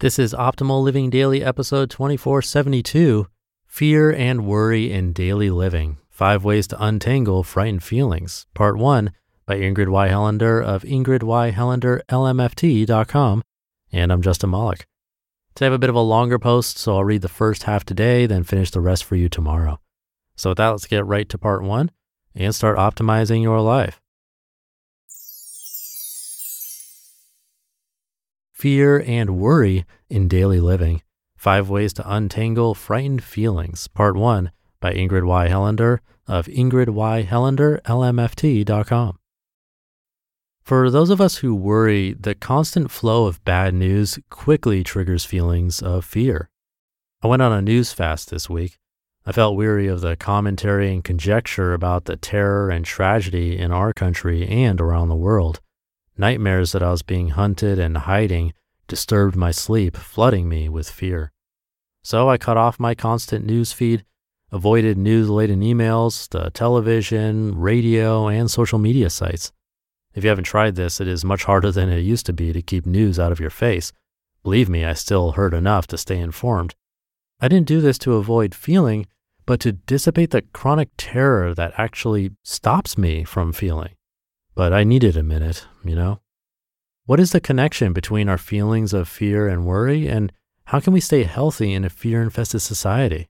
This is Optimal Living Daily, episode 2472 Fear and Worry in Daily Living Five Ways to Untangle Frightened Feelings, Part 1 by Ingrid Y. Helander of ingridyhelanderlmft.com. And I'm Justin Malik. Today I have a bit of a longer post, so I'll read the first half today, then finish the rest for you tomorrow. So with that, let's get right to part one and start optimizing your life. Fear, and worry in daily living. Five Ways to Untangle Frightened Feelings, Part 1 by Ingrid Y. Helander of ingridyhelanderlmft.com. For those of us who worry, the constant flow of bad news quickly triggers feelings of fear. I went on a news fast this week. I felt weary of the commentary and conjecture about the terror and tragedy in our country and around the world. Nightmares that I was being hunted and hiding disturbed my sleep, flooding me with fear. So I cut off my constant news feed, avoided news laden emails, the television, radio, and social media sites. If you haven't tried this, it is much harder than it used to be to keep news out of your face. Believe me, I still heard enough to stay informed. I didn't do this to avoid feeling, but to dissipate the chronic terror that actually stops me from feeling. But I needed a minute, you know? What is the connection between our feelings of fear and worry, and how can we stay healthy in a fear infested society?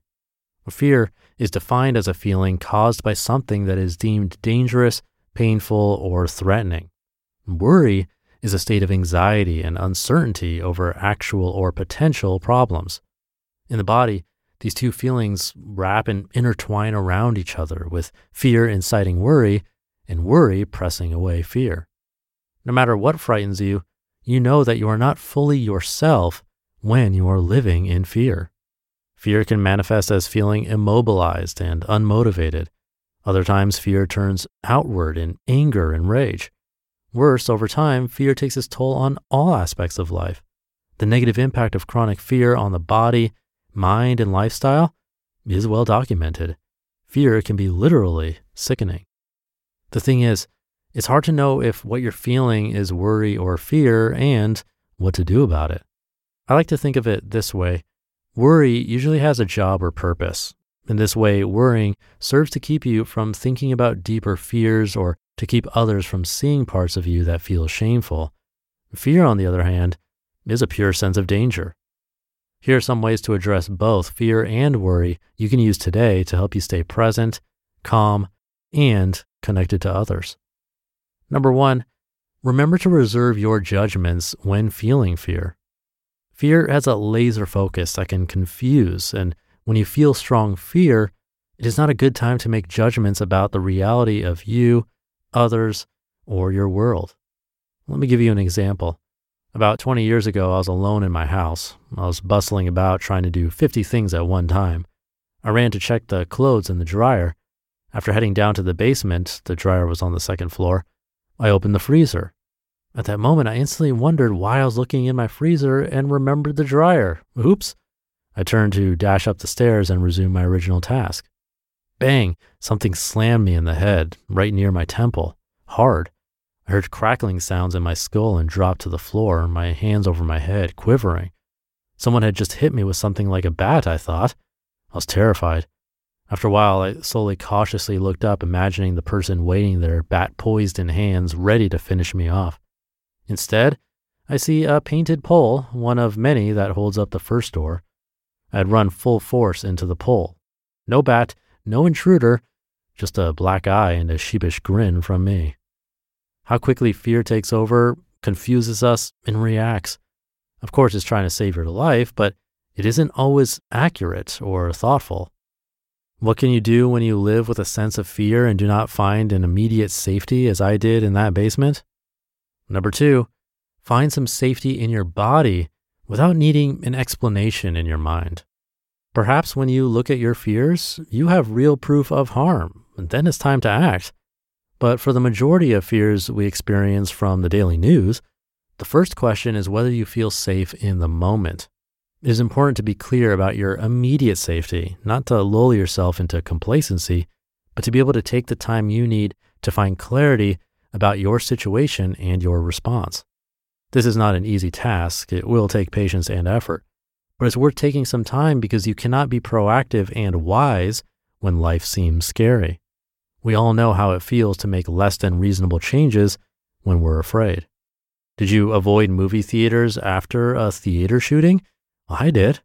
Fear is defined as a feeling caused by something that is deemed dangerous, painful, or threatening. Worry is a state of anxiety and uncertainty over actual or potential problems. In the body, these two feelings wrap and intertwine around each other, with fear inciting worry and worry pressing away fear. No matter what frightens you, you know that you are not fully yourself when you are living in fear. Fear can manifest as feeling immobilized and unmotivated. Other times, fear turns outward in anger and rage. Worse, over time, fear takes its toll on all aspects of life. The negative impact of chronic fear on the body, mind, and lifestyle is well documented. Fear can be literally sickening. The thing is, it's hard to know if what you're feeling is worry or fear and what to do about it. I like to think of it this way worry usually has a job or purpose. In this way, worrying serves to keep you from thinking about deeper fears or to keep others from seeing parts of you that feel shameful. Fear, on the other hand, is a pure sense of danger. Here are some ways to address both fear and worry you can use today to help you stay present, calm, and connected to others. Number one, remember to reserve your judgments when feeling fear. Fear has a laser focus that can confuse, and when you feel strong fear, it is not a good time to make judgments about the reality of you, others, or your world. Let me give you an example. About 20 years ago, I was alone in my house. I was bustling about trying to do 50 things at one time. I ran to check the clothes in the dryer. After heading down to the basement, the dryer was on the second floor, I opened the freezer. At that moment, I instantly wondered why I was looking in my freezer and remembered the dryer. Oops. I turned to dash up the stairs and resume my original task. Bang! Something slammed me in the head, right near my temple. Hard. I heard crackling sounds in my skull and dropped to the floor, my hands over my head, quivering. Someone had just hit me with something like a bat, I thought. I was terrified. After a while, I slowly, cautiously looked up, imagining the person waiting there, bat poised in hands, ready to finish me off. Instead, I see a painted pole, one of many that holds up the first door. I'd run full force into the pole. No bat, no intruder, just a black eye and a sheepish grin from me. How quickly fear takes over, confuses us, and reacts. Of course, it's trying to save your life, but it isn't always accurate or thoughtful. What can you do when you live with a sense of fear and do not find an immediate safety as I did in that basement? Number two, find some safety in your body without needing an explanation in your mind. Perhaps when you look at your fears, you have real proof of harm, and then it's time to act. But for the majority of fears we experience from the daily news, the first question is whether you feel safe in the moment. It is important to be clear about your immediate safety, not to lull yourself into complacency, but to be able to take the time you need to find clarity about your situation and your response. This is not an easy task. It will take patience and effort, but it's worth taking some time because you cannot be proactive and wise when life seems scary. We all know how it feels to make less than reasonable changes when we're afraid. Did you avoid movie theaters after a theater shooting? I did.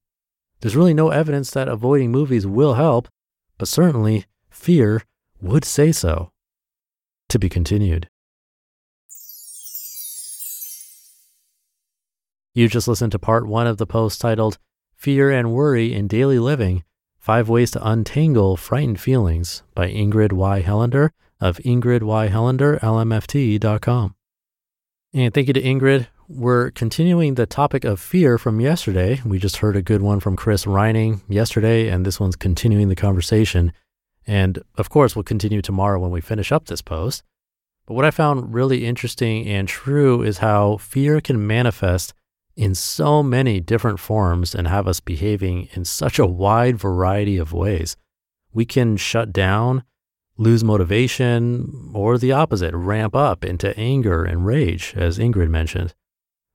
There's really no evidence that avoiding movies will help, but certainly fear would say so. To be continued. You just listened to part one of the post titled Fear and Worry in Daily Living Five Ways to Untangle Frightened Feelings by Ingrid Y. Helander of ingridyhelander.lmft.com. And thank you to Ingrid. We're continuing the topic of fear from yesterday. We just heard a good one from Chris Reining yesterday, and this one's continuing the conversation. And of course, we'll continue tomorrow when we finish up this post. But what I found really interesting and true is how fear can manifest in so many different forms and have us behaving in such a wide variety of ways. We can shut down, lose motivation, or the opposite, ramp up into anger and rage, as Ingrid mentioned,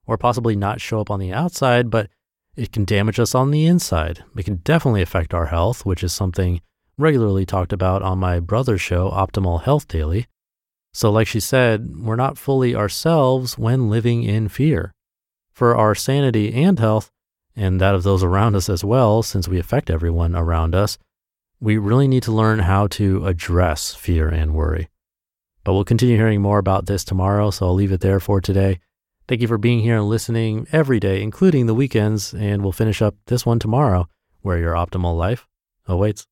or possibly not show up on the outside, but it can damage us on the inside. It can definitely affect our health, which is something regularly talked about on my brother's show, Optimal Health Daily. So, like she said, we're not fully ourselves when living in fear for our sanity and health, and that of those around us as well, since we affect everyone around us, we really need to learn how to address fear and worry. But we'll continue hearing more about this tomorrow, so I'll leave it there for today. Thank you for being here and listening every day, including the weekends, and we'll finish up this one tomorrow, where your optimal life awaits.